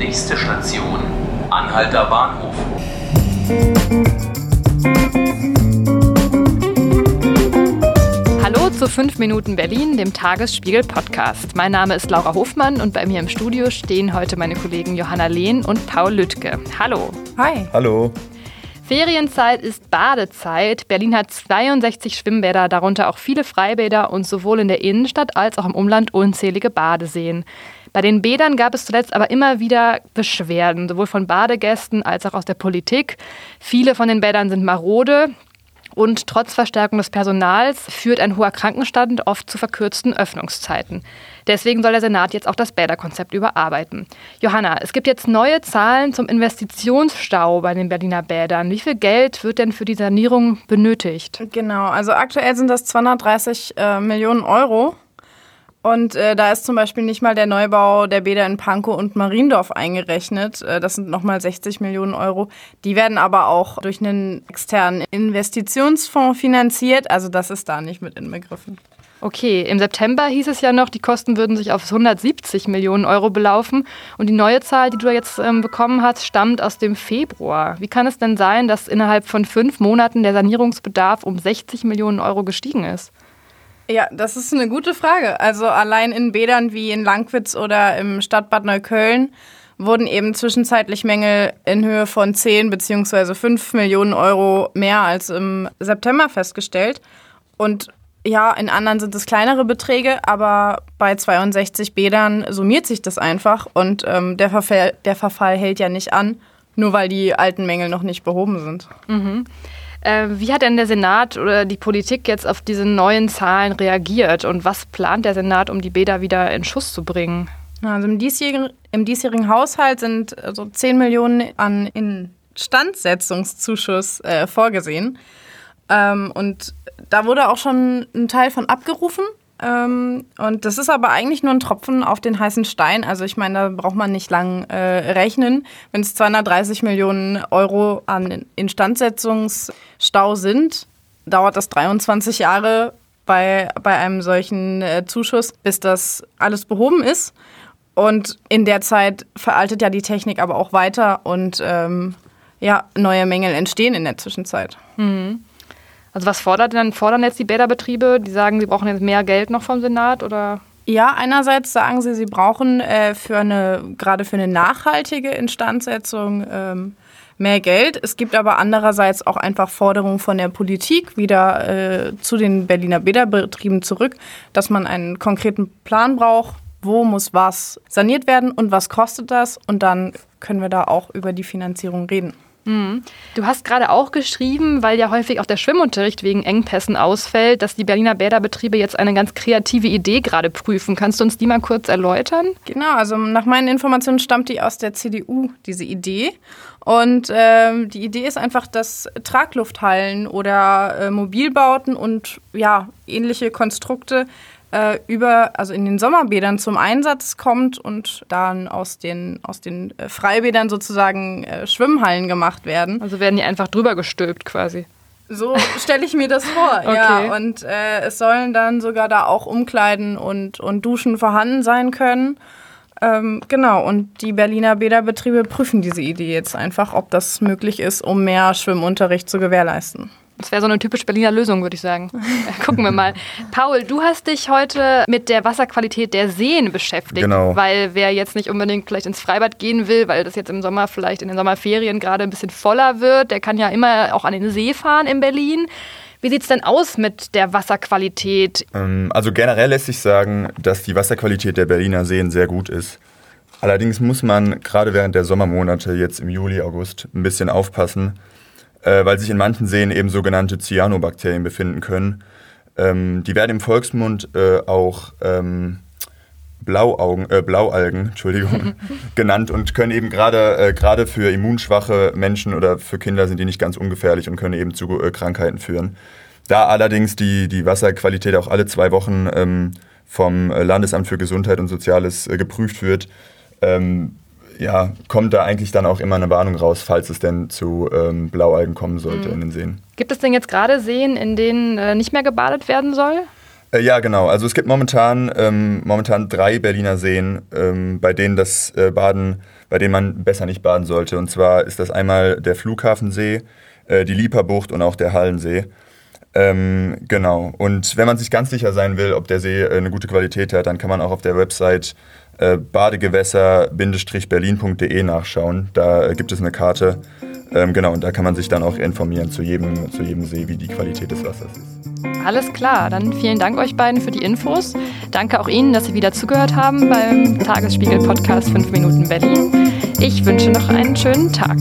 Nächste Station, Anhalter Bahnhof. Hallo zu 5 Minuten Berlin, dem Tagesspiegel Podcast. Mein Name ist Laura Hofmann und bei mir im Studio stehen heute meine Kollegen Johanna Lehn und Paul Lüttke. Hallo. Hi. Hallo. Ferienzeit ist Badezeit. Berlin hat 62 Schwimmbäder, darunter auch viele Freibäder und sowohl in der Innenstadt als auch im Umland unzählige Badeseen. Bei den Bädern gab es zuletzt aber immer wieder Beschwerden, sowohl von Badegästen als auch aus der Politik. Viele von den Bädern sind marode. Und trotz Verstärkung des Personals führt ein hoher Krankenstand oft zu verkürzten Öffnungszeiten. Deswegen soll der Senat jetzt auch das Bäderkonzept überarbeiten. Johanna, es gibt jetzt neue Zahlen zum Investitionsstau bei den Berliner Bädern. Wie viel Geld wird denn für die Sanierung benötigt? Genau, also aktuell sind das 230 äh, Millionen Euro. Und äh, da ist zum Beispiel nicht mal der Neubau der Bäder in Pankow und Mariendorf eingerechnet. Äh, das sind nochmal 60 Millionen Euro. Die werden aber auch durch einen externen Investitionsfonds finanziert. Also das ist da nicht mit inbegriffen. Okay, im September hieß es ja noch, die Kosten würden sich auf 170 Millionen Euro belaufen. Und die neue Zahl, die du jetzt ähm, bekommen hast, stammt aus dem Februar. Wie kann es denn sein, dass innerhalb von fünf Monaten der Sanierungsbedarf um 60 Millionen Euro gestiegen ist? Ja, das ist eine gute Frage. Also allein in Bädern wie in Langwitz oder im Stadtbad Neukölln wurden eben zwischenzeitlich Mängel in Höhe von 10 bzw. 5 Millionen Euro mehr als im September festgestellt. Und ja, in anderen sind es kleinere Beträge, aber bei 62 Bädern summiert sich das einfach und ähm, der, Verfall, der Verfall hält ja nicht an, nur weil die alten Mängel noch nicht behoben sind. Mhm. Äh, wie hat denn der Senat oder die Politik jetzt auf diese neuen Zahlen reagiert und was plant der Senat, um die Bäder wieder in Schuss zu bringen? Also im diesjährigen, im diesjährigen Haushalt sind so 10 Millionen an Instandsetzungszuschuss äh, vorgesehen. Ähm, und da wurde auch schon ein Teil von abgerufen. Ähm, und das ist aber eigentlich nur ein Tropfen auf den heißen Stein. Also ich meine, da braucht man nicht lang äh, rechnen. Wenn es 230 Millionen Euro an Instandsetzungsstau sind, dauert das 23 Jahre bei, bei einem solchen äh, Zuschuss, bis das alles behoben ist. Und in der Zeit veraltet ja die Technik aber auch weiter und ähm, ja, neue Mängel entstehen in der Zwischenzeit. Mhm. Also was fordert denn, fordern jetzt die Bäderbetriebe? Die sagen, sie brauchen jetzt mehr Geld noch vom Senat oder? Ja, einerseits sagen sie, sie brauchen äh, für eine, gerade für eine nachhaltige Instandsetzung ähm, mehr Geld. Es gibt aber andererseits auch einfach Forderungen von der Politik wieder äh, zu den Berliner Bäderbetrieben zurück, dass man einen konkreten Plan braucht, wo muss was saniert werden und was kostet das und dann können wir da auch über die Finanzierung reden. Mhm. Du hast gerade auch geschrieben, weil ja häufig auch der Schwimmunterricht wegen Engpässen ausfällt, dass die Berliner Bäderbetriebe jetzt eine ganz kreative Idee gerade prüfen. Kannst du uns die mal kurz erläutern? Genau, also nach meinen Informationen stammt die aus der CDU, diese Idee. Und ähm, die Idee ist einfach, dass Traglufthallen oder äh, Mobilbauten und ja, ähnliche Konstrukte äh, über, also in den Sommerbädern zum Einsatz kommt und dann aus den, aus den äh, Freibädern sozusagen äh, Schwimmhallen gemacht werden. Also werden die einfach drüber gestülpt quasi. So stelle ich mir das vor, okay. ja. Und äh, es sollen dann sogar da auch Umkleiden und, und Duschen vorhanden sein können. Ähm, genau, und die Berliner Bäderbetriebe prüfen diese Idee jetzt einfach, ob das möglich ist, um mehr Schwimmunterricht zu gewährleisten. Das wäre so eine typisch Berliner Lösung, würde ich sagen. Gucken wir mal. Paul, du hast dich heute mit der Wasserqualität der Seen beschäftigt. Genau. Weil wer jetzt nicht unbedingt vielleicht ins Freibad gehen will, weil das jetzt im Sommer vielleicht in den Sommerferien gerade ein bisschen voller wird, der kann ja immer auch an den See fahren in Berlin. Wie sieht es denn aus mit der Wasserqualität? Ähm, also generell lässt sich sagen, dass die Wasserqualität der Berliner Seen sehr gut ist. Allerdings muss man gerade während der Sommermonate jetzt im Juli, August ein bisschen aufpassen, äh, weil sich in manchen Seen eben sogenannte Cyanobakterien befinden können. Ähm, die werden im Volksmund äh, auch ähm, Blauaugen, äh, Blaualgen Entschuldigung, genannt und können eben gerade äh, für immunschwache Menschen oder für Kinder sind die nicht ganz ungefährlich und können eben zu äh, Krankheiten führen. Da allerdings die, die Wasserqualität auch alle zwei Wochen ähm, vom äh, Landesamt für Gesundheit und Soziales äh, geprüft wird, ähm, ja, kommt da eigentlich dann auch immer eine Warnung raus, falls es denn zu ähm, Blaualgen kommen sollte mhm. in den Seen. Gibt es denn jetzt gerade Seen, in denen äh, nicht mehr gebadet werden soll? Äh, ja, genau. Also es gibt momentan, ähm, momentan drei Berliner Seen, ähm, bei denen das äh, Baden, bei denen man besser nicht baden sollte. Und zwar ist das einmal der Flughafensee, äh, die Lieperbucht und auch der Hallensee. Ähm, genau. Und wenn man sich ganz sicher sein will, ob der See äh, eine gute Qualität hat, dann kann man auch auf der Website äh, badegewässer-berlin.de nachschauen. Da äh, gibt es eine Karte. Ähm, genau, und da kann man sich dann auch informieren zu jedem, zu jedem See, wie die Qualität des Wassers ist. Alles klar, dann vielen Dank euch beiden für die Infos. Danke auch Ihnen, dass Sie wieder zugehört haben beim Tagesspiegel-Podcast 5 Minuten Berlin. Ich wünsche noch einen schönen Tag.